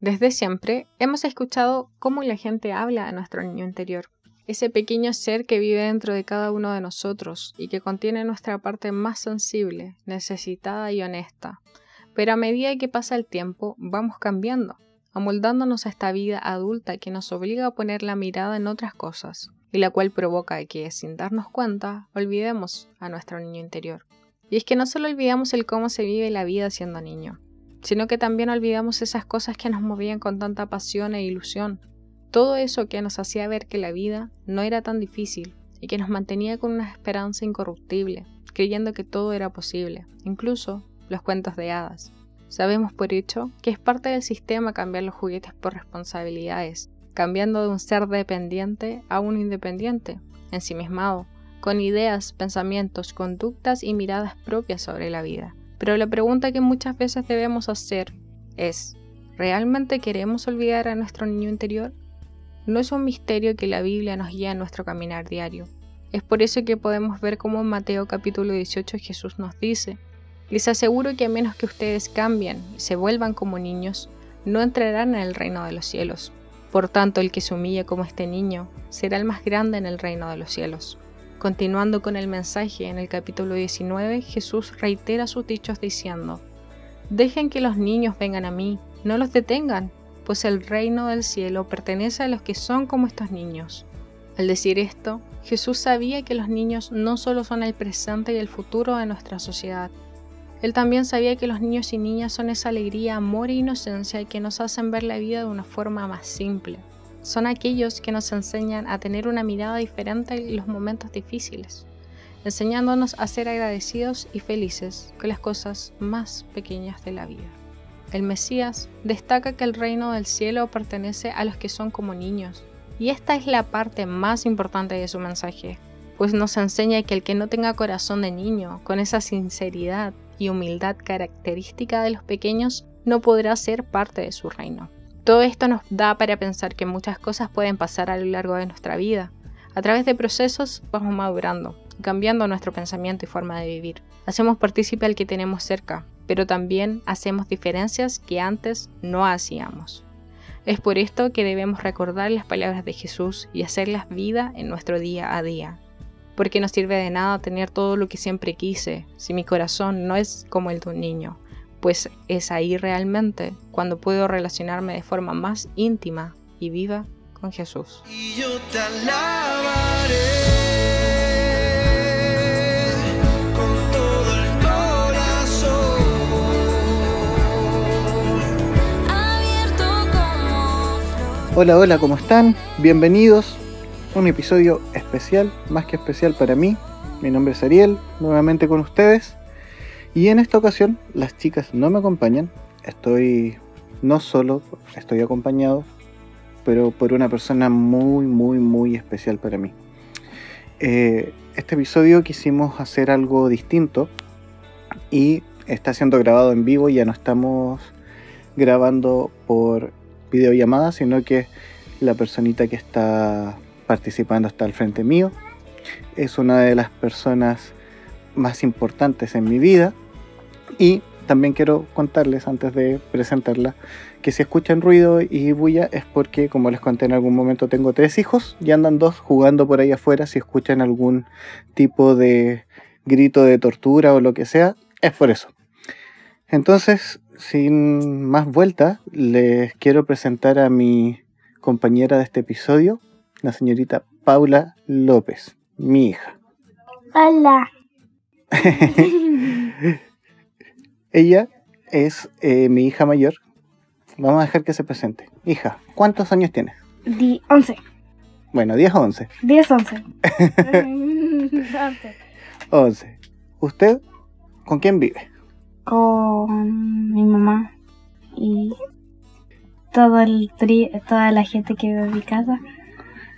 Desde siempre hemos escuchado cómo la gente habla a nuestro niño interior, ese pequeño ser que vive dentro de cada uno de nosotros y que contiene nuestra parte más sensible, necesitada y honesta. Pero a medida que pasa el tiempo, vamos cambiando, amoldándonos a esta vida adulta que nos obliga a poner la mirada en otras cosas, y la cual provoca que, sin darnos cuenta, olvidemos a nuestro niño interior. Y es que no solo olvidamos el cómo se vive la vida siendo niño, sino que también olvidamos esas cosas que nos movían con tanta pasión e ilusión, todo eso que nos hacía ver que la vida no era tan difícil y que nos mantenía con una esperanza incorruptible, creyendo que todo era posible, incluso los cuentos de hadas. Sabemos por hecho que es parte del sistema cambiar los juguetes por responsabilidades, cambiando de un ser dependiente a uno independiente, ensimismado, con ideas, pensamientos, conductas y miradas propias sobre la vida. Pero la pregunta que muchas veces debemos hacer es, ¿realmente queremos olvidar a nuestro niño interior? No es un misterio que la Biblia nos guía en nuestro caminar diario. Es por eso que podemos ver cómo en Mateo capítulo 18 Jesús nos dice, les aseguro que a menos que ustedes cambien y se vuelvan como niños, no entrarán en el reino de los cielos. Por tanto, el que se humille como este niño será el más grande en el reino de los cielos. Continuando con el mensaje en el capítulo 19, Jesús reitera sus dichos diciendo, Dejen que los niños vengan a mí, no los detengan, pues el reino del cielo pertenece a los que son como estos niños. Al decir esto, Jesús sabía que los niños no solo son el presente y el futuro de nuestra sociedad, él también sabía que los niños y niñas son esa alegría, amor e inocencia que nos hacen ver la vida de una forma más simple son aquellos que nos enseñan a tener una mirada diferente en los momentos difíciles, enseñándonos a ser agradecidos y felices con las cosas más pequeñas de la vida. El Mesías destaca que el reino del cielo pertenece a los que son como niños, y esta es la parte más importante de su mensaje, pues nos enseña que el que no tenga corazón de niño, con esa sinceridad y humildad característica de los pequeños, no podrá ser parte de su reino. Todo esto nos da para pensar que muchas cosas pueden pasar a lo largo de nuestra vida. A través de procesos vamos madurando, cambiando nuestro pensamiento y forma de vivir. Hacemos partícipe al que tenemos cerca, pero también hacemos diferencias que antes no hacíamos. Es por esto que debemos recordar las palabras de Jesús y hacerlas vida en nuestro día a día. Porque no sirve de nada tener todo lo que siempre quise si mi corazón no es como el de un niño pues es ahí realmente cuando puedo relacionarme de forma más íntima y viva con Jesús. Hola, hola, ¿cómo están? Bienvenidos a un episodio especial, más que especial para mí. Mi nombre es Ariel, nuevamente con ustedes. Y en esta ocasión las chicas no me acompañan, estoy no solo, estoy acompañado, pero por una persona muy, muy, muy especial para mí. Eh, este episodio quisimos hacer algo distinto y está siendo grabado en vivo, ya no estamos grabando por videollamada, sino que la personita que está participando está al frente mío. Es una de las personas más importantes en mi vida. Y también quiero contarles antes de presentarla que si escuchan ruido y bulla es porque, como les conté en algún momento, tengo tres hijos y andan dos jugando por ahí afuera. Si escuchan algún tipo de grito de tortura o lo que sea, es por eso. Entonces, sin más vuelta, les quiero presentar a mi compañera de este episodio, la señorita Paula López, mi hija. Hola. Ella es eh, mi hija mayor. Vamos a dejar que se presente. Hija, ¿cuántos años tienes? Di 11. Bueno, 10 o 11. 10, 11. 11. ¿Usted con quién vive? Con mi mamá y todo el tri toda la gente que vive en mi casa.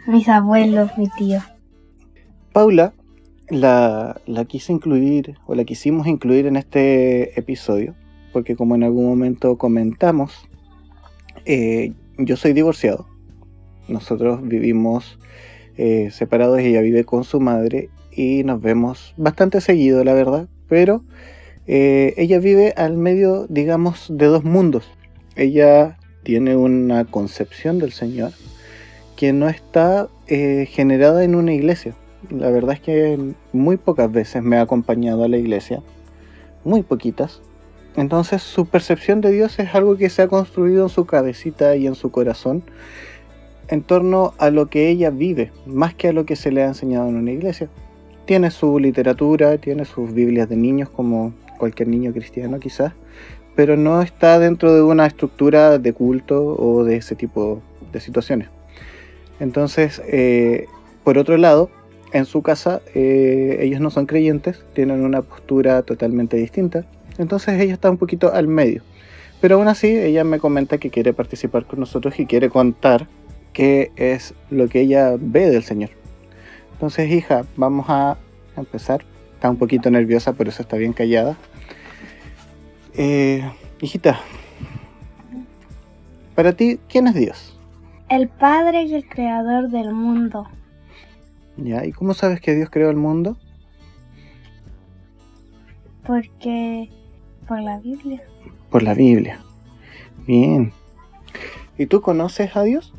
Mis abuelos, mi tío. Paula la, quise incluir o la quisimos incluir en este episodio porque como en algún momento comentamos, eh, yo soy divorciado. Nosotros vivimos eh, separados, ella vive con su madre y nos vemos bastante seguido, la verdad, pero eh, ella vive al medio, digamos, de dos mundos. Ella tiene una concepción del Señor que no está generada en una iglesia. La verdad es que muy pocas veces me ha acompañado a la iglesia, muy poquitas. Entonces su percepción de Dios es algo que se ha construido en su cabecita y en su corazón en torno a lo que ella vive, más que a lo que se le ha enseñado en una iglesia. Tiene su literatura, tiene sus Biblias de niños como cualquier niño cristiano quizás, pero no está dentro de una estructura de culto o de ese tipo de situaciones. Entonces, eh, por otro lado, en su casa eh, ellos no son creyentes, tienen una postura totalmente distinta, entonces ella está un poquito al medio. Pero aún así, ella me comenta que quiere participar con nosotros y quiere contar qué es lo que ella ve del Señor. Entonces, hija, vamos a empezar. Está un poquito nerviosa, por eso está bien callada. Eh, hijita, para ti, ¿quién es Dios? El Padre y el Creador del mundo. ¿Ya? ¿Y cómo sabes que Dios creó el mundo? Porque... por la Biblia. Por la Biblia. Bien. ¿Y tú conoces a Dios?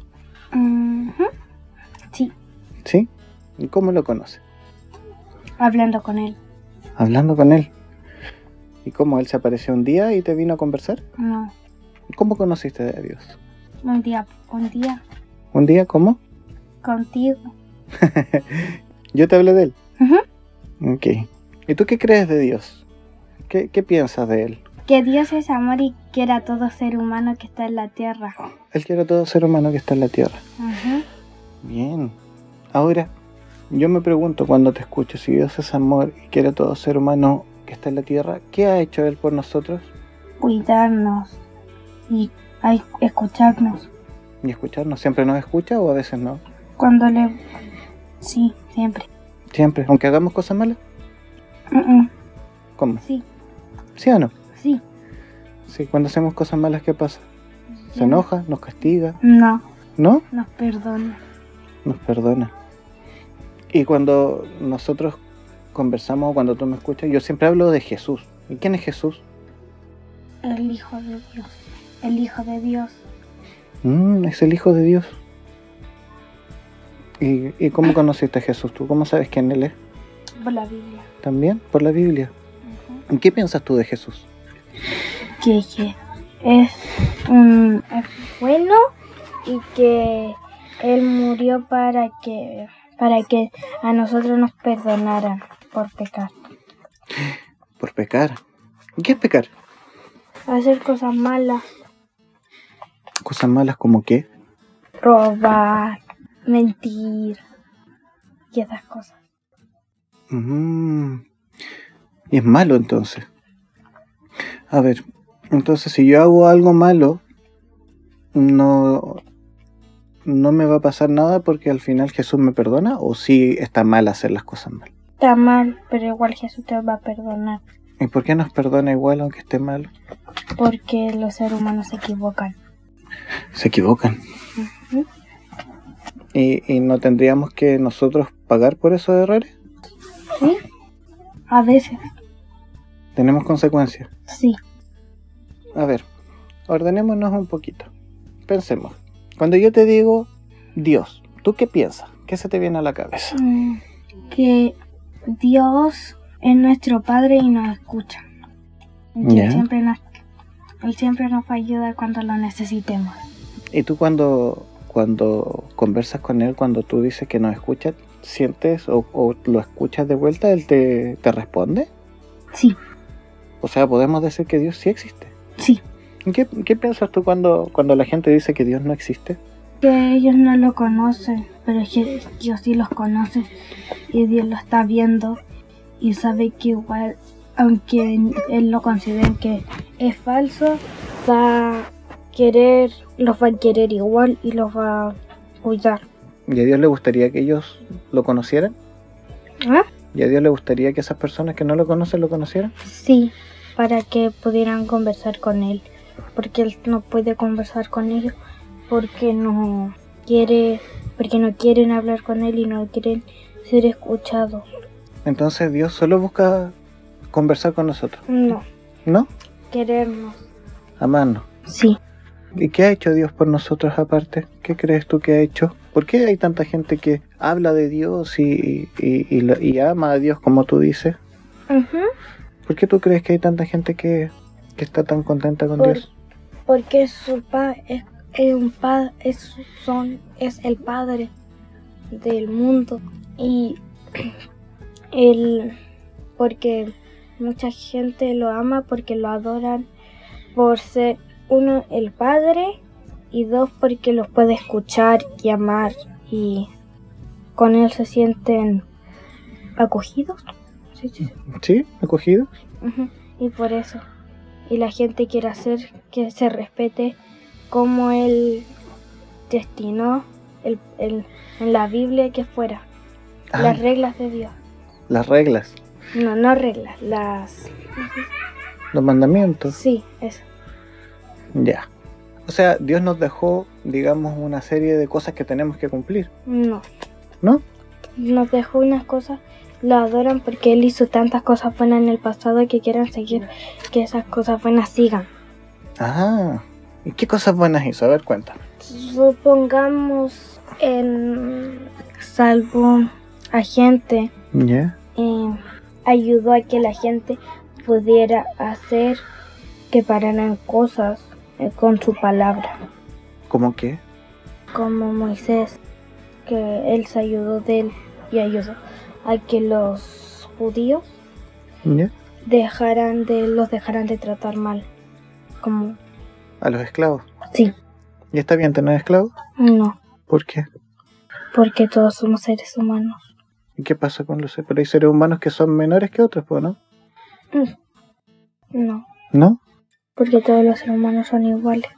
Sí, ¿Sí? ¿Y cómo lo conoces? hablando con él. Hablando con Él. ¿Y cómo Él se apareció un día y te vino a conversar? No, ¿Cómo conociste a Dios? un día, un día ¿Un día cómo? contigo. Yo te hablé de Él. Ujú. Ok. ¿Y tú qué crees de Dios? ¿Qué, qué piensas de Él? Que Dios es amor y quiere a todo ser humano que está en la tierra. Él quiere a todo ser humano que está en la tierra. Bien. Ahora, yo me pregunto cuando te escucho, si Dios es amor y quiere a todo ser humano que está en la tierra, ¿qué ha hecho Él por nosotros? Cuidarnos y escucharnos. ¿Y escucharnos? ¿Siempre nos escucha o a veces no? Cuando le... Sí, siempre. Siempre, aunque hagamos cosas malas. ¿Cómo? Sí, ¿Sí o no? sí. Sí, cuando hacemos cosas malas, ¿qué pasa? ¿Se enoja? ¿Nos castiga? No, ¿No? nos perdona. Nos perdona. Y cuando nosotros conversamos, cuando tú me escuchas, yo siempre hablo de Jesús. ¿Y quién es Jesús? El Hijo de Dios. El Hijo de Dios. Mm, es el Hijo de Dios. ¿Y, ¿Y cómo conociste a Jesús tú? ¿Cómo sabes quién Él es? Por la Biblia. ¿También? Por la Biblia. Ujú. ¿Qué piensas tú de Jesús? Que, que es, bueno y que Él murió para que, para que a nosotros nos perdonaran por pecar. Por pecar. ¿Y ¿Qué es pecar? Hacer cosas malas, Cosas malas como qué? robar, mentir y esas cosas. Mm. Y es malo entonces. A ver, entonces si yo hago algo malo, no, no me va a pasar nada porque al final Jesús me perdona o si está mal hacer las cosas mal. Está mal, pero igual Jesús te va a perdonar. ¿Y por qué nos perdona igual aunque esté malo? Porque los seres humanos se equivocan. Se equivocan. Ujú. ¿Y, y no tendríamos que nosotros pagar por esos errores? ¿Sí? A veces, Tenemos consecuencias. sí. A ver, ordenémonos un poquito. Pensemos. Cuando yo te digo Dios, ¿tú qué piensas? ¿Qué se te viene a la cabeza? Mm, Que Dios es nuestro Padre y nos escucha. Y. Él, siempre nos, él siempre nos va a ayudar cuando lo necesitemos. ¿Y tú cuando, cuando conversas con él, cuando tú dices que nos escucha, sientes o, o lo escuchas de vuelta, él te, te responde? Sí, O sea, podemos decir que Dios sí existe. sí. ¿Y ¿Qué, qué piensas tú cuando, cuando la gente dice que Dios no existe? Que ellos no lo conocen, pero es que Dios sí los conoce y Dios lo está viendo y sabe que igual, aunque Él lo considere que es falso, va querer, los va a querer igual y los va a cuidar. ¿Y a Dios le gustaría que ellos lo conocieran? ¿Ah? ¿Y a Dios le gustaría que esas personas que no lo conocen lo conocieran? Sí, para que pudieran conversar con Él, porque Él no puede conversar con ellos porque no quiere, porque no quieren hablar con Él y no quieren ser escuchados. Entonces Dios solo busca conversar con nosotros, No, ¿no? querernos. Amarnos. Sí, ¿Y qué ha hecho Dios por nosotros aparte? ¿Qué crees tú que ha hecho? ¿Por qué hay tanta gente que habla de Dios y, y, y lo- y ama a Dios como tú dices? Ujú. ¿Por qué tú crees que hay tanta gente que, que está tan contenta con Por- Dios? Porque su pa es, es un pa es, son, es el padre del mundo. Y el, porque mucha gente lo ama porque lo adoran por ser uno el padre y dos porque lo puede escuchar y amar y con él se sienten acogidos. Sí, sí, sí. ¿Sí? ¿Acogido? Ujú, Y por eso. Y la gente quiere hacer que se respete como él destinó el, el- en la Biblia que fuera. Ah, Las reglas de Dios. las reglas, No, no reglas, las... los mandamientos. Sí, eso. Ya. O sea, Dios nos dejó, digamos, una serie de cosas que tenemos que cumplir, No. ¿no? Nos dejó unas cosas, lo adoran porque él hizo tantas cosas buenas en el pasado que quieren seguir que esas cosas buenas sigan. Ah. ¿Y qué cosas buenas hizo? A ver, cuéntame. Supongamos en salvo a gente Ya. eh, ayudó a que la gente pudiera hacer que pararan cosas con su palabra, ¿Cómo qué? como Moisés, que él se ayudó de él y ayudó a que los judíos dejaran de los dejaran de tratar mal, como A los esclavos. sí, ¿Y está bien tener esclavos? no, ¿Por qué? porque todos somos seres humanos. ¿Y qué pasa con los Pero hay seres humanos que son menores que otros, pues, ¿no? No, ¿No? Porque todos los seres humanos son iguales.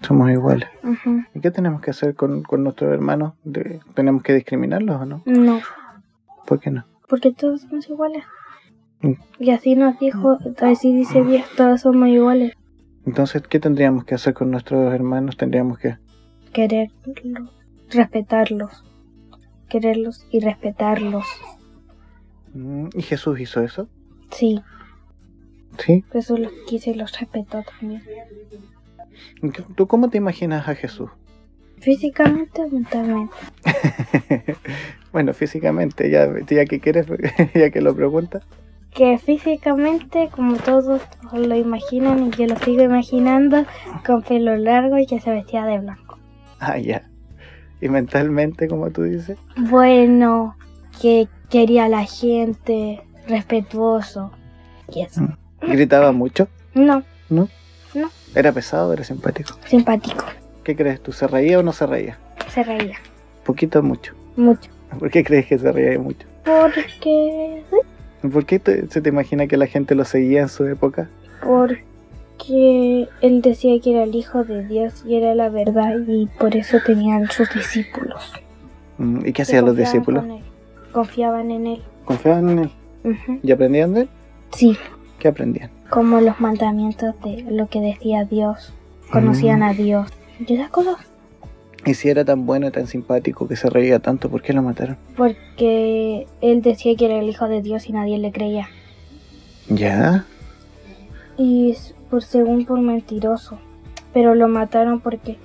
Somos iguales. Ujú. ¿Y qué tenemos que hacer con, con nuestros hermanos? ¿Tenemos que discriminarlos o no? No, ¿Por qué no? porque todos somos iguales. Mm. Y así nos dijo, así dice Dios, todos somos iguales. Entonces, ¿qué tendríamos que hacer con nuestros hermanos? Tendríamos que... Quererlos, respetarlos, quererlos y respetarlos. Mm, ¿Y Jesús hizo eso? Sí, ¿Sí? Jesús los quiso y los respetó también. ¿Y qué- ¿Tú cómo te imaginas a Jesús? Físicamente o mentalmente. bueno, físicamente, ya, ya que quieres, ya que lo preguntas. Que físicamente, como todos lo imaginan y yo lo sigo imaginando, con pelo largo y que se vestía de blanco. Ah, ya. Y mentalmente, como tú dices. Bueno, que quería a la gente, respetuoso. Y eso. Mm. Gritaba mucho, No, ¿no? No. Era pesado, era simpático. simpático. ¿Qué crees tú? ¿Se reía o no se reía? Se reía Poquito o mucho. mucho. ¿Por qué crees que se reía mucho? Porque. ¿Por qué te- se te imagina que la gente lo seguía en su época? Porque él decía que era el hijo de Dios y era la verdad y por eso tenían sus discípulos. Mm, ¿Y qué hacían los discípulos? Confiaban en él. ¿Confiaban en él? ¿Y aprendían de él? Sí, ¿Qué aprendían? como los mandamientos de lo que decía Dios. Conocían Mm. a Dios. Y esas cosas. Y si era tan bueno y tan simpático que se reía tanto, ¿por qué lo mataron? Porque él decía que era el hijo de Dios y nadie le creía. ¿Ya? Y por según por mentiroso. Pero lo mataron porque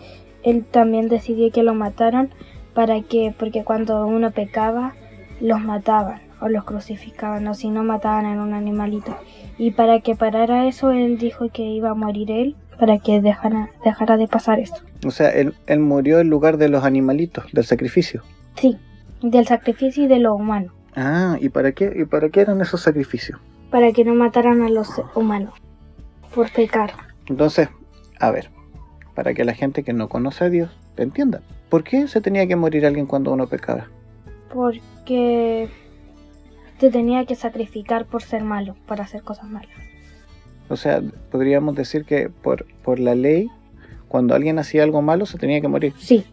él también decidió que lo mataran para que, porque cuando uno pecaba, los mataban o los crucificaban o si no mataban a un animalito. Y para que parara eso, él dijo que iba a morir él para que dejara, dejara de pasar eso. O sea, él, él murió en lugar de los animalitos, del sacrificio. Sí, del sacrificio y de lo humano, Ah, ¿y para qué, y para qué eran esos sacrificios? para que no mataran a los humanos por pecar. Entonces, a ver, para que la gente que no conoce a Dios te entienda. ¿Por qué se tenía que morir alguien cuando uno pecaba? Porque te tenía que sacrificar por ser malo, por hacer cosas malas. O sea, podríamos decir que por, por la ley, cuando alguien hacía algo malo, se tenía que morir. Sí,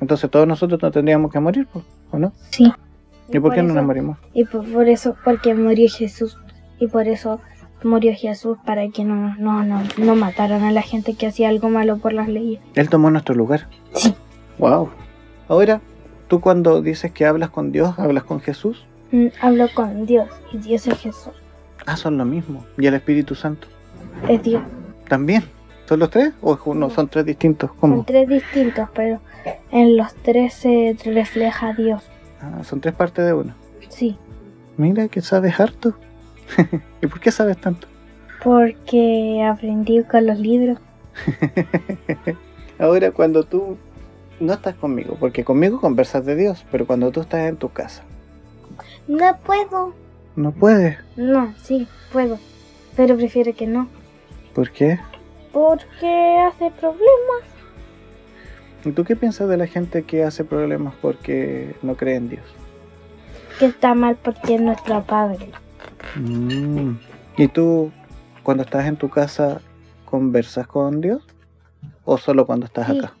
Entonces todos nosotros no tendríamos que morir, ¿o no? sí. ¿Y por qué no nos morimos? Y por, por eso, porque murió Jesús. Y por eso murió Jesús para que no, no, no, no mataran a la gente que hacía algo malo por las leyes. Él tomó nuestro lugar. Sí. Wow. Ahora, tú cuando dices que hablas con Dios, hablas con Jesús. Mm, Hablo con Dios y Dios es Jesús. Ah, son lo mismo. Y el Espíritu Santo Es Dios. también. ¿Son los tres? ¿O uno? son tres distintos? ¿Cómo? Son tres distintos, pero en los tres se refleja Dios. Ah, son tres partes de uno. Sí, Mira que sabes harto. ¿Y por qué sabes tanto? porque aprendí con los libros. Ahora, cuando tú no estás conmigo, porque conmigo conversas de Dios, pero cuando tú estás en tu casa, No puedo. no puedes. No, sí, puedo. Pero prefiero que no. ¿Por qué? Porque hace problemas. ¿Y tú qué piensas de la gente que hace problemas porque no cree en Dios? Que está mal porque es nuestro padre. Mm. ¿Y tú, cuando estás en tu casa, conversas con Dios? ¿O solo cuando estás Sí. acá?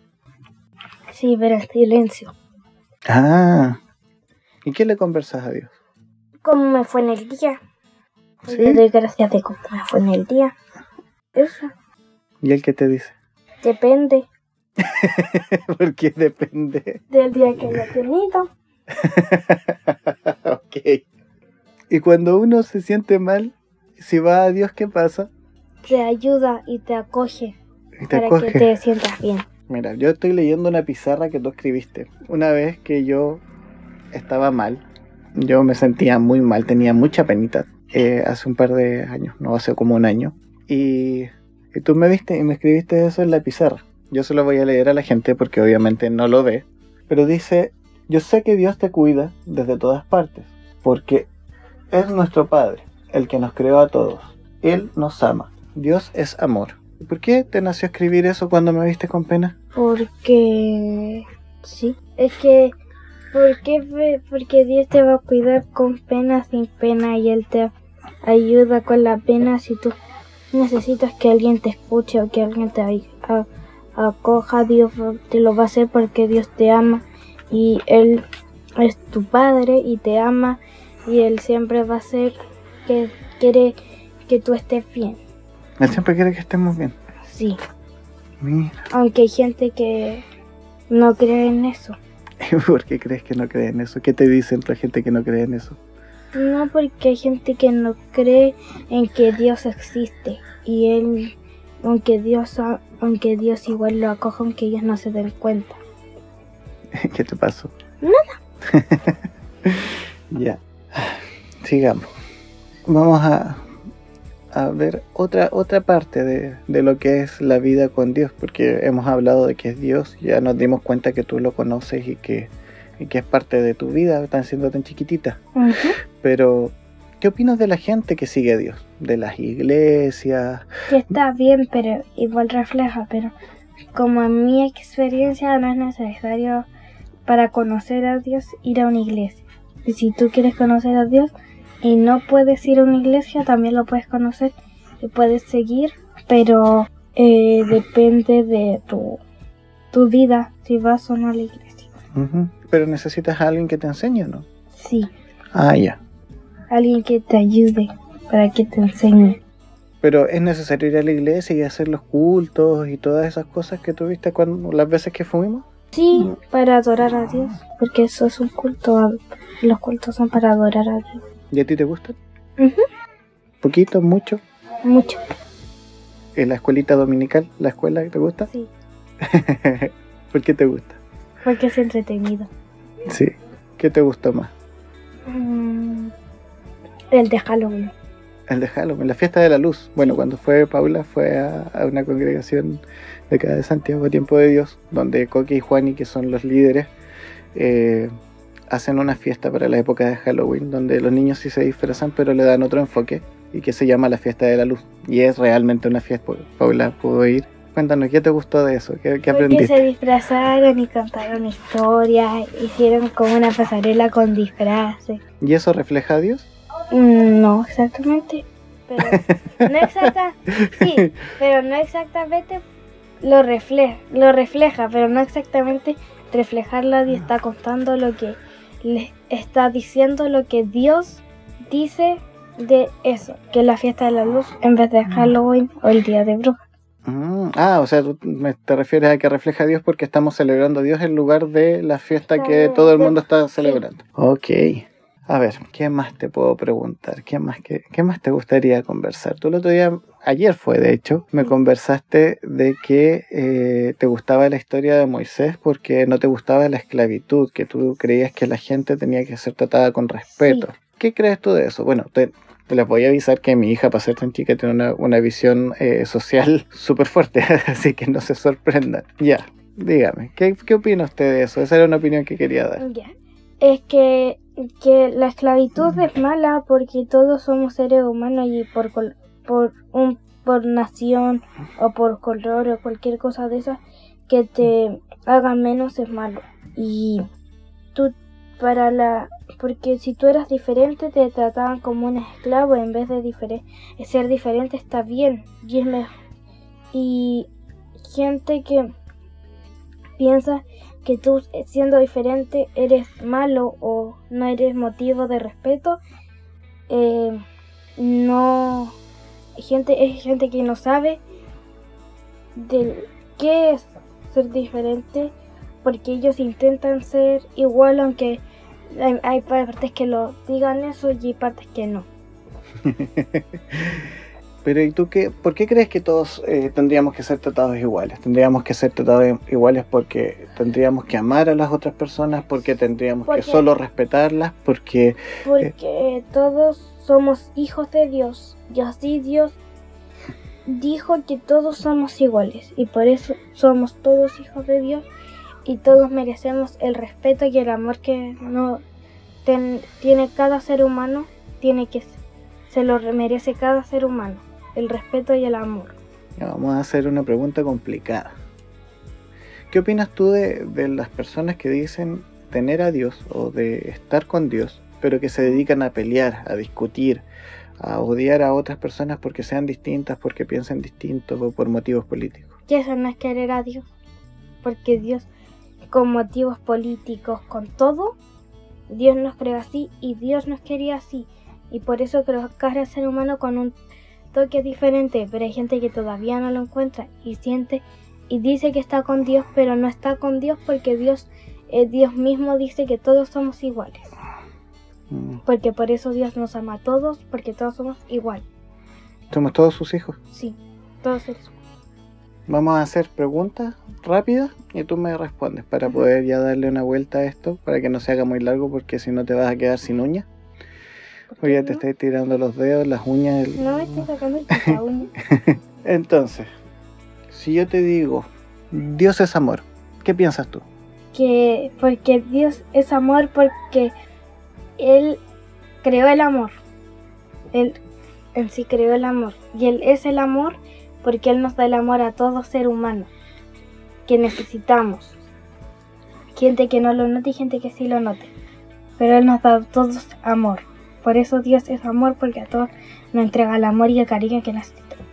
Sí, pero en silencio. Ah. ¿Y qué le conversas a Dios? ¿Cómo me fue en el día? ¿Sí? Le doy gracias de cómo me fue en el día. Eso, ¿Y él qué te dice? depende Porque depende. del día que haya tenido. ok. Y cuando uno se siente mal, si va a Dios, ¿qué pasa? Te ayuda y te acoge Y te para acoge. que te sientas bien. Mira, yo estoy leyendo una pizarra que tú escribiste. Una vez que yo estaba mal, yo me sentía muy mal, tenía mucha penita. eh, hace un par de años, no hace como un año. Y, tú me viste y me escribiste eso en la pizarra. Yo se lo voy a leer a la gente porque obviamente no lo ve. Pero dice, yo sé que Dios te cuida desde todas partes, porque es nuestro Padre, el que nos creó a todos. Él nos ama. Dios es amor. ¿Y ¿Por qué te nació escribir eso cuando me viste con pena? Porque... Sí. Es que... Porque, ve- porque Dios te va a cuidar con pena, sin pena, y Él te ayuda con la pena si tú necesitas que alguien te escuche o que alguien te acoja. Dios te lo va a hacer porque Dios te ama y Él es tu Padre y te ama y Él siempre va a hacer que quiere que tú estés bien. Él siempre quiere que estemos bien. Sí. Mira, Aunque hay gente que no cree en eso. ¿por qué crees que no creen eso? ¿Qué te dicen la gente que no cree en eso? No porque hay gente que no cree en que Dios existe y él, aunque Dios, aunque Dios igual lo acoja, aunque ellos no se den cuenta. ¿Qué te pasó? Nada. ya. Sigamos. Vamos a, a ver otra, otra parte de, de lo que es la vida con Dios, porque hemos hablado de que es Dios, ya nos dimos cuenta que tú lo conoces y que, y que es parte de tu vida, tan siendo tan chiquitita. Pero, ¿qué opinas de la gente que sigue a Dios? De las iglesias, Que está bien, pero igual refleja, pero como en mi experiencia no es necesario para conocer a Dios ir a una iglesia. Y si tú quieres conocer a Dios y no puedes ir a una iglesia, también lo puedes conocer y puedes seguir, pero eh, depende de tu, tu vida si vas o no a la iglesia. Ujú. Pero necesitas a alguien que te enseñe, ¿no? Sí, Ah, ya. alguien que te ayude para que te enseñe. Pero es necesario ir a la iglesia y hacer los cultos y todas esas cosas que tuviste cuando las veces que fuimos. Sí, para adorar a Dios, porque eso es un culto. Los cultos son para adorar a Dios. ¿Y a ti te gustan? Ujú. ¿Poquito? ¿Mucho? Mucho, ¿En la escuelita dominical? ¿La escuela te gusta? sí, ¿Por qué te gusta? porque es entretenido. Sí. ¿Qué te gustó más? Mm, el de Halloween. El de Halloween, la fiesta de la luz. Bueno, cuando fue Paula fue a, a una congregación de acá de Santiago, Tiempo de Dios, donde Coqui y Juani, que son los líderes, eh, hacen una fiesta para la época de Halloween, donde los niños sí se disfrazan, pero le dan otro enfoque, y que se llama la fiesta de la luz. Y es realmente una fiesta. Paula pudo ir. Cuéntanos, ¿qué te gustó de eso? ¿Qué, qué Porque aprendiste? se disfrazaron y contaron historias, hicieron como una pasarela con disfraces. ¿Y eso refleja a Dios? Mm, No exactamente, pero no exacta, sí, pero no exactamente lo refleja, lo refleja, pero no exactamente reflejarlo y está contando lo que le está diciendo lo que Dios dice de eso, que es la fiesta de la luz en vez de Halloween o el día de brujas. Mm, ah, o sea, tú me- te refieres a que refleja a Dios porque estamos celebrando a Dios en lugar de la fiesta que todo el mundo está celebrando. Ok. A ver, ¿qué más te puedo preguntar? ¿Qué más, qué, qué más te gustaría conversar? Tú el otro día, ayer fue de hecho, me conversaste de que eh, te gustaba la historia de Moisés porque no te gustaba la esclavitud, que tú creías que la gente tenía que ser tratada con respeto. ¿Qué crees tú de eso? Bueno, te, te les voy a avisar que mi hija, para ser tan chica, tiene una, una visión eh, social súper fuerte, así que no se sorprendan. Ya, dígame, ¿qué, ¿qué opina usted de eso? Esa era una opinión que quería dar. Ya. Es que, que la esclavitud es mala porque todos somos seres humanos y por, por, un, por nación o por color o cualquier cosa de esas que te hagan menos es malo. Y tú, para la. Porque si tú eras diferente, te trataban como un esclavo en vez de ser diferente está bien. Y, es mejor. y gente que piensa que tú eh, siendo diferente eres malo o no eres motivo de respeto, eh, no gente es gente que no sabe de qué es ser diferente porque ellos intentan ser igual aunque hay, hay partes que lo digan eso y partes que no. Pero ¿y tú qué? ¿Por qué crees que todos eh, tendríamos que ser tratados iguales? ¿Tendríamos que ser tratados iguales porque tendríamos que amar a las otras personas? ¿Porque tendríamos Porque- que solo respetarlas? Porque... Porque todos somos hijos de Dios y así Dios dijo que todos somos iguales y por eso somos todos hijos de Dios y todos merecemos el respeto y el amor que no ten- tiene cada ser humano, tiene que se lo merece cada ser humano, el respeto y el amor. Ya, Vamos a hacer una pregunta complicada. ¿Qué opinas tú de, de las personas que dicen tener a Dios o de estar con Dios, pero que se dedican a pelear, a discutir, a odiar a otras personas porque sean distintas, porque piensen distintos o por motivos políticos? Y eso no es querer a Dios, porque Dios con motivos políticos, con todo, Dios nos creó así y Dios nos quería así. Y por eso creó cada ser humano con un toque diferente, pero hay gente que todavía no lo encuentra y siente y dice que está con Dios, pero no está con Dios porque Dios, eh, Dios mismo dice que todos somos iguales. Mm. Porque por eso Dios nos ama a todos, porque todos somos igual. Somos todos sus hijos. Sí, todos seres. Vamos a hacer preguntas rápidas y tú me respondes para poder ya darle una vuelta a esto, para que no se haga muy largo porque si no te vas a quedar sin uñas. ¿Por O qué ya te estoy tirando los dedos, las uñas. el- No me estoy sacando el uña. Entonces, si yo te digo, Dios es amor, ¿qué piensas tú? que porque Dios es amor porque él creó el amor. Él en sí creó el amor y él es el amor porque él nos da el amor a todo ser humano que necesitamos. Gente que no lo note y gente que sí lo note. Pero él nos da a todos amor. Por eso Dios es amor porque a todos nos entrega el amor y el cariño que necesitamos.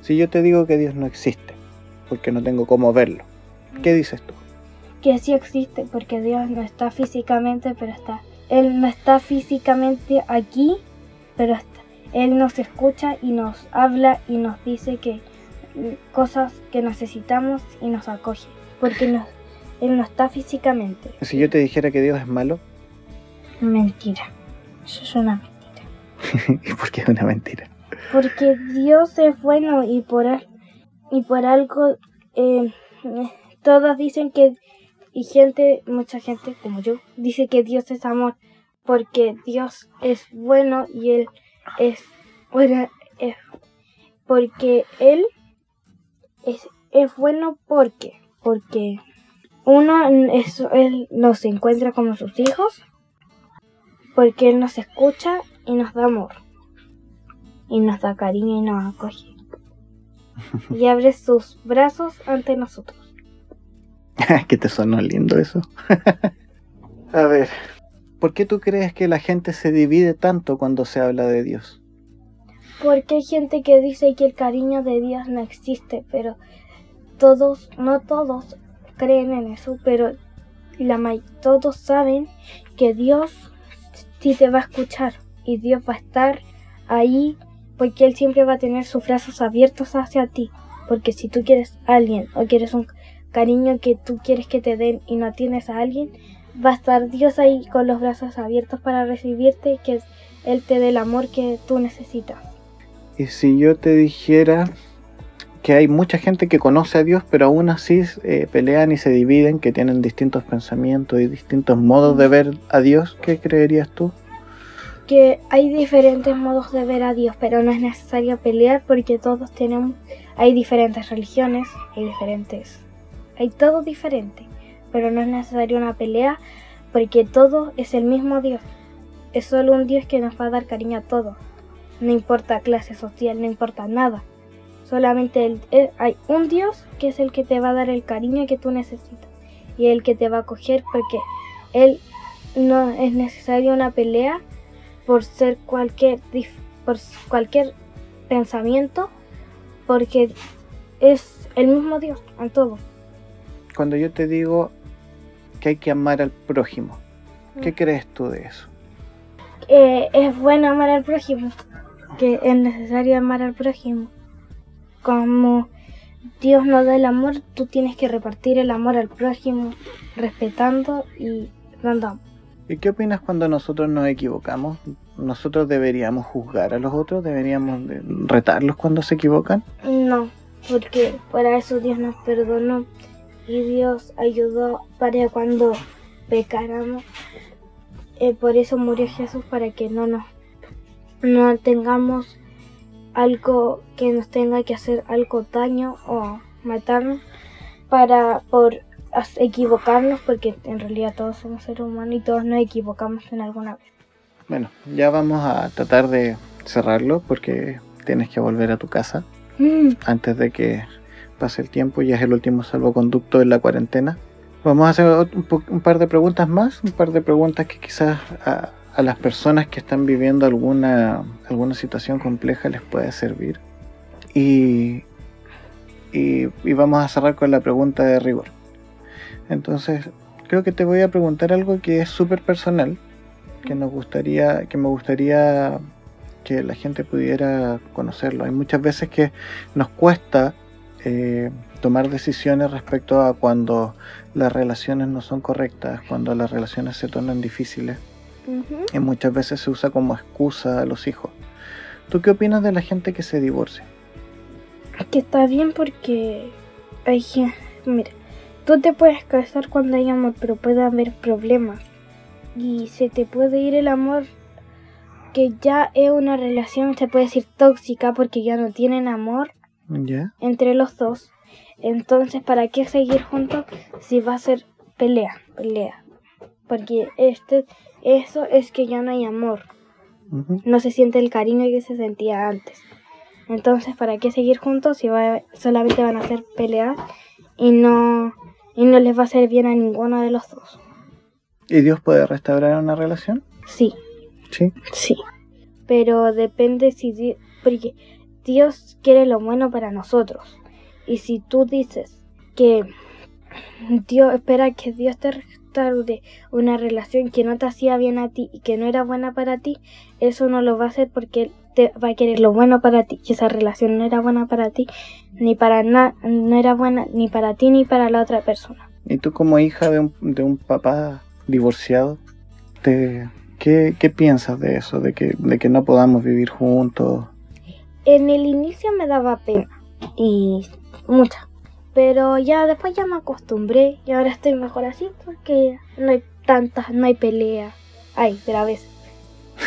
Si yo te digo que Dios no existe, porque no tengo cómo verlo, ¿qué dices tú? que sí existe porque Dios no está físicamente, pero está. Él no está físicamente aquí, pero está. Él nos escucha y nos habla y nos dice que mm, cosas que necesitamos y nos acoge, porque nos, Él no está físicamente. Si yo te dijera que Dios es malo, Mentira. Eso es una mentira. ¿y por qué es una mentira? Porque Dios es bueno y por, y por algo eh, todos dicen que, y gente, mucha gente como yo, dice que Dios es amor, porque Dios es bueno y Él es bueno, es- porque Él es, es bueno porque, porque uno, es, Él nos encuentra como sus hijos, porque Él nos escucha y nos da amor y nos da cariño y nos acoge. Y abre sus brazos ante nosotros. que te sonó lindo eso. a ver, ¿por qué tú crees que la gente se divide tanto cuando se habla de Dios? Porque hay gente que dice que el cariño de Dios no existe, pero todos, no todos creen en eso, pero la todos saben que Dios sí te va a escuchar y Dios va a estar ahí porque Él siempre va a tener sus brazos abiertos hacia ti. Porque si tú quieres a alguien o quieres un cariño que tú quieres que te den y no tienes a alguien, va a estar Dios ahí con los brazos abiertos para recibirte y que Él te dé el amor que tú necesitas. Y si yo te dijera que hay mucha gente que conoce a Dios, pero aún así eh, pelean y se dividen, que tienen distintos pensamientos y distintos modos de ver a Dios, ¿qué creerías tú? Que hay diferentes modos de ver a Dios, pero no es necesario pelear porque todos tenemos, hay diferentes religiones, hay diferentes, hay todo diferente, pero no es necesario una pelea porque todo es el mismo Dios. Es solo un Dios que nos va a dar cariño a todos. No importa clase social, no importa nada. Solamente hay un Dios que es el que te va a dar el cariño que tú necesitas y el que te va a coger porque Él no es necesario una pelea por ser cualquier, por cualquier pensamiento porque es el mismo Dios en todo. Cuando yo te digo que hay que amar al prójimo, ¿qué mm. crees tú de eso? Eh, es bueno amar al prójimo, que es necesario amar al prójimo como Dios nos da el amor, tú tienes que repartir el amor al prójimo, respetando y dando amor. ¿Y qué opinas cuando nosotros nos equivocamos? ¿Nosotros deberíamos juzgar a los otros? ¿Deberíamos retarlos cuando se equivocan? No, porque para eso Dios nos perdonó y Dios ayudó para cuando pecáramos. Eh, por eso murió Jesús para que no nos no tengamos algo que nos tenga que hacer algo daño o matarnos para por equivocarnos porque en realidad todos somos seres humanos y todos nos equivocamos en alguna vez. Bueno, ya vamos a tratar de cerrarlo porque tienes que volver a tu casa mm. antes de que pase el tiempo, ya es el último salvoconducto en la cuarentena. Vamos a hacer un, un par de preguntas más, un par de preguntas que quizás a, a las personas que están viviendo alguna, alguna situación compleja les puede servir. Y, y, vamos a cerrar con la pregunta de rigor. Entonces, creo que te voy a preguntar algo que es súper personal, que nos gustaría, que me gustaría que la gente pudiera conocerlo. Hay muchas veces que nos cuesta eh, tomar decisiones respecto a cuando las relaciones no son correctas, cuando las relaciones se tornan difíciles y muchas veces se usa como excusa a los hijos. ¿Tú qué opinas de la gente que se divorcia? Que está bien porque hay mira, tú te puedes casar cuando hay amor, pero puede haber problemas. Y se te puede ir el amor que ya es una relación, se puede decir tóxica porque ya no tienen amor entre los dos. Entonces, ¿para qué seguir juntos si va a ser pelea, pelea? Porque este eso es que ya no hay amor. No se siente el cariño que se sentía antes. Entonces, ¿para qué seguir juntos si solamente van a hacer peleas y no, y no les va a hacer bien a ninguno de los dos? ¿Y Dios puede restaurar una relación? Sí. ¿Sí? Sí. Pero depende si... porque Dios quiere lo bueno para nosotros. Y si tú dices que Dios espera que Dios te de una relación que no te hacía bien a ti y que no era buena para ti, eso no lo va a hacer porque él te va a querer lo bueno para ti. Y esa relación no era buena para ti, ni para nada, no era buena ni para ti ni para la otra persona. ¿Y tú como hija de un, de un papá divorciado, te, ¿qué, ¿qué, piensas de eso? De que, de que no podamos vivir juntos. En el inicio me daba pena y mucha pero ya después ya me acostumbré y ahora estoy mejor así porque no hay tantas, no hay pelea. Hay, pero a veces.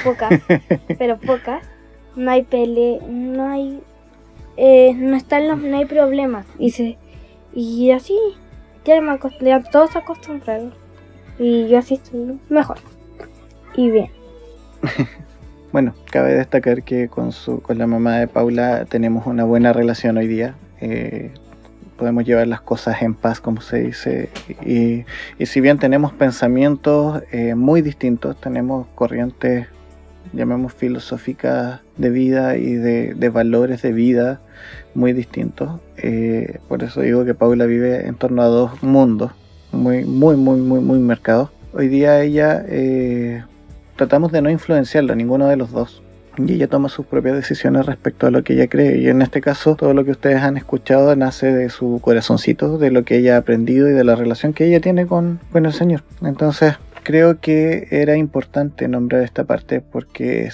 Pocas, pero pocas. No hay pelea, no hay. Eh, no están los, no hay problemas. Y, se, y así, ya me acostumbré, todos se acostumbraron. Y yo así estoy mejor. Y bien. bueno, cabe destacar que con, su, con la mamá de Paula tenemos una buena relación hoy día. Eh, podemos llevar las cosas en paz, como se dice. Y, si bien tenemos pensamientos eh, muy distintos, tenemos corrientes, llamemos filosóficas de vida y de, valores de vida muy distintos. Eh, por eso digo que Paula vive en torno a dos mundos muy, muy, muy, muy, muy marcados. Hoy día ella eh, tratamos de no influenciarla, ninguno de los dos. Y ella toma sus propias decisiones respecto a lo que ella cree. Y en este caso, todo lo que ustedes han escuchado nace de su corazoncito, de lo que ella ha aprendido y de la relación que ella tiene con, con el Señor. Entonces, creo que era importante nombrar esta parte porque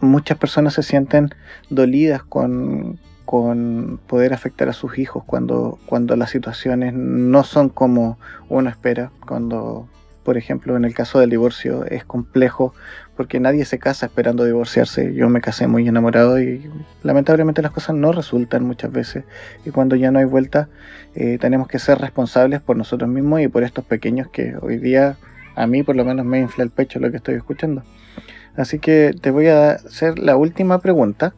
muchas personas se sienten dolidas con, con poder afectar a sus hijos cuando, cuando las situaciones no son como uno espera, cuando por ejemplo, en el caso del divorcio es complejo porque nadie se casa esperando divorciarse. Yo me casé muy enamorado y lamentablemente las cosas no resultan muchas veces. Y cuando ya no hay vuelta, eh, tenemos que ser responsables por nosotros mismos y por estos pequeños que hoy día a mí por lo menos me infla el pecho lo que estoy escuchando. Así que te voy a hacer la última pregunta.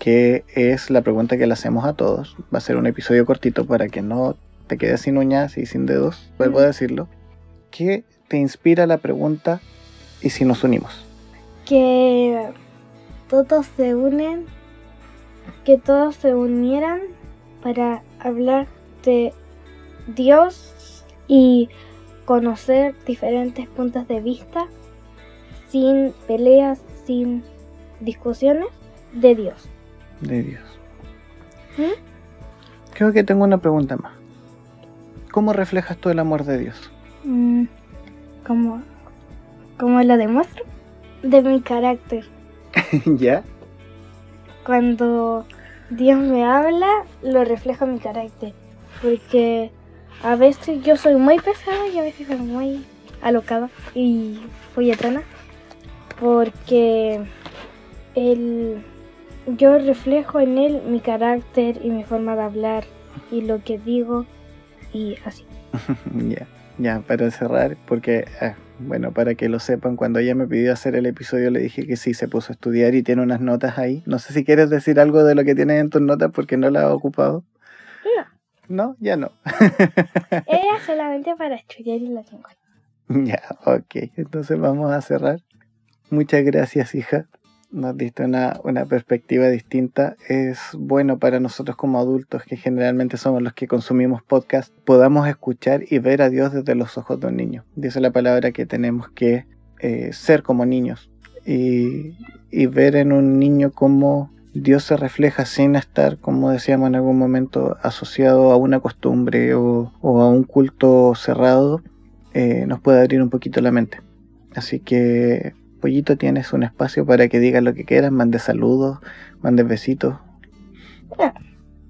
Que es la pregunta que le hacemos a todos. Va a ser un episodio cortito para que no te quedes sin uñas y sin dedos, vuelvo a decirlo. ¿Qué te inspira la pregunta y si nos unimos? Que todos se unen, que todos se unieran para hablar de Dios y conocer diferentes puntos de vista sin peleas, sin discusiones, de Dios. De Dios. ¿Mm? Creo que tengo una pregunta más. ¿Cómo reflejas tú el amor de Dios? Mm, ¿Cómo, ¿Cómo lo demuestro? De mi carácter. ¿Ya? Cuando Dios me habla, lo refleja mi carácter. Porque a veces yo soy muy pesada y a veces soy muy alocada y folletona. Porque el, yo reflejo en él mi carácter y mi forma de hablar y lo que digo y así. Ya. Ya, para cerrar, porque, ah, bueno, para que lo sepan, cuando ella me pidió hacer el episodio le dije que sí, se puso a estudiar y tiene unas notas ahí. No sé si quieres decir algo de lo que tienes en tus notas porque no la ha ocupado. No. ¿No? Ya no. Ella solamente para estudiar y la tengo. Ya, ok. Entonces vamos a cerrar. Muchas gracias, hija nos diste una, una, perspectiva distinta. Es bueno para nosotros como adultos, que generalmente somos los que consumimos podcast, podamos escuchar y ver a Dios desde los ojos de un niño. Dice la palabra que tenemos que eh, ser como niños y, y, ver en un niño cómo Dios se refleja sin estar, como decíamos en algún momento, asociado a una costumbre o, o a un culto cerrado, eh, nos puede abrir un poquito la mente. Así que Pollito, tienes un espacio para que digas lo que quieras, mandes saludos, mandes besitos.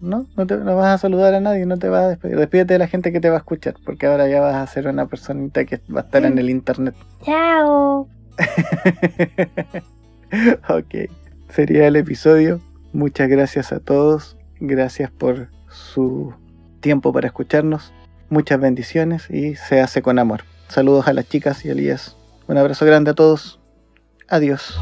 No, no, te, no vas a saludar a nadie, no te vas a despedir. Despídete de la gente que te va a escuchar, porque ahora ya vas a ser una personita que va a estar en el internet. Chao. ok, sería el episodio. Muchas gracias a todos. Gracias por su tiempo para escucharnos. Muchas bendiciones y se hace con amor. Saludos a las chicas y a Elías. Un abrazo grande a todos. Adiós.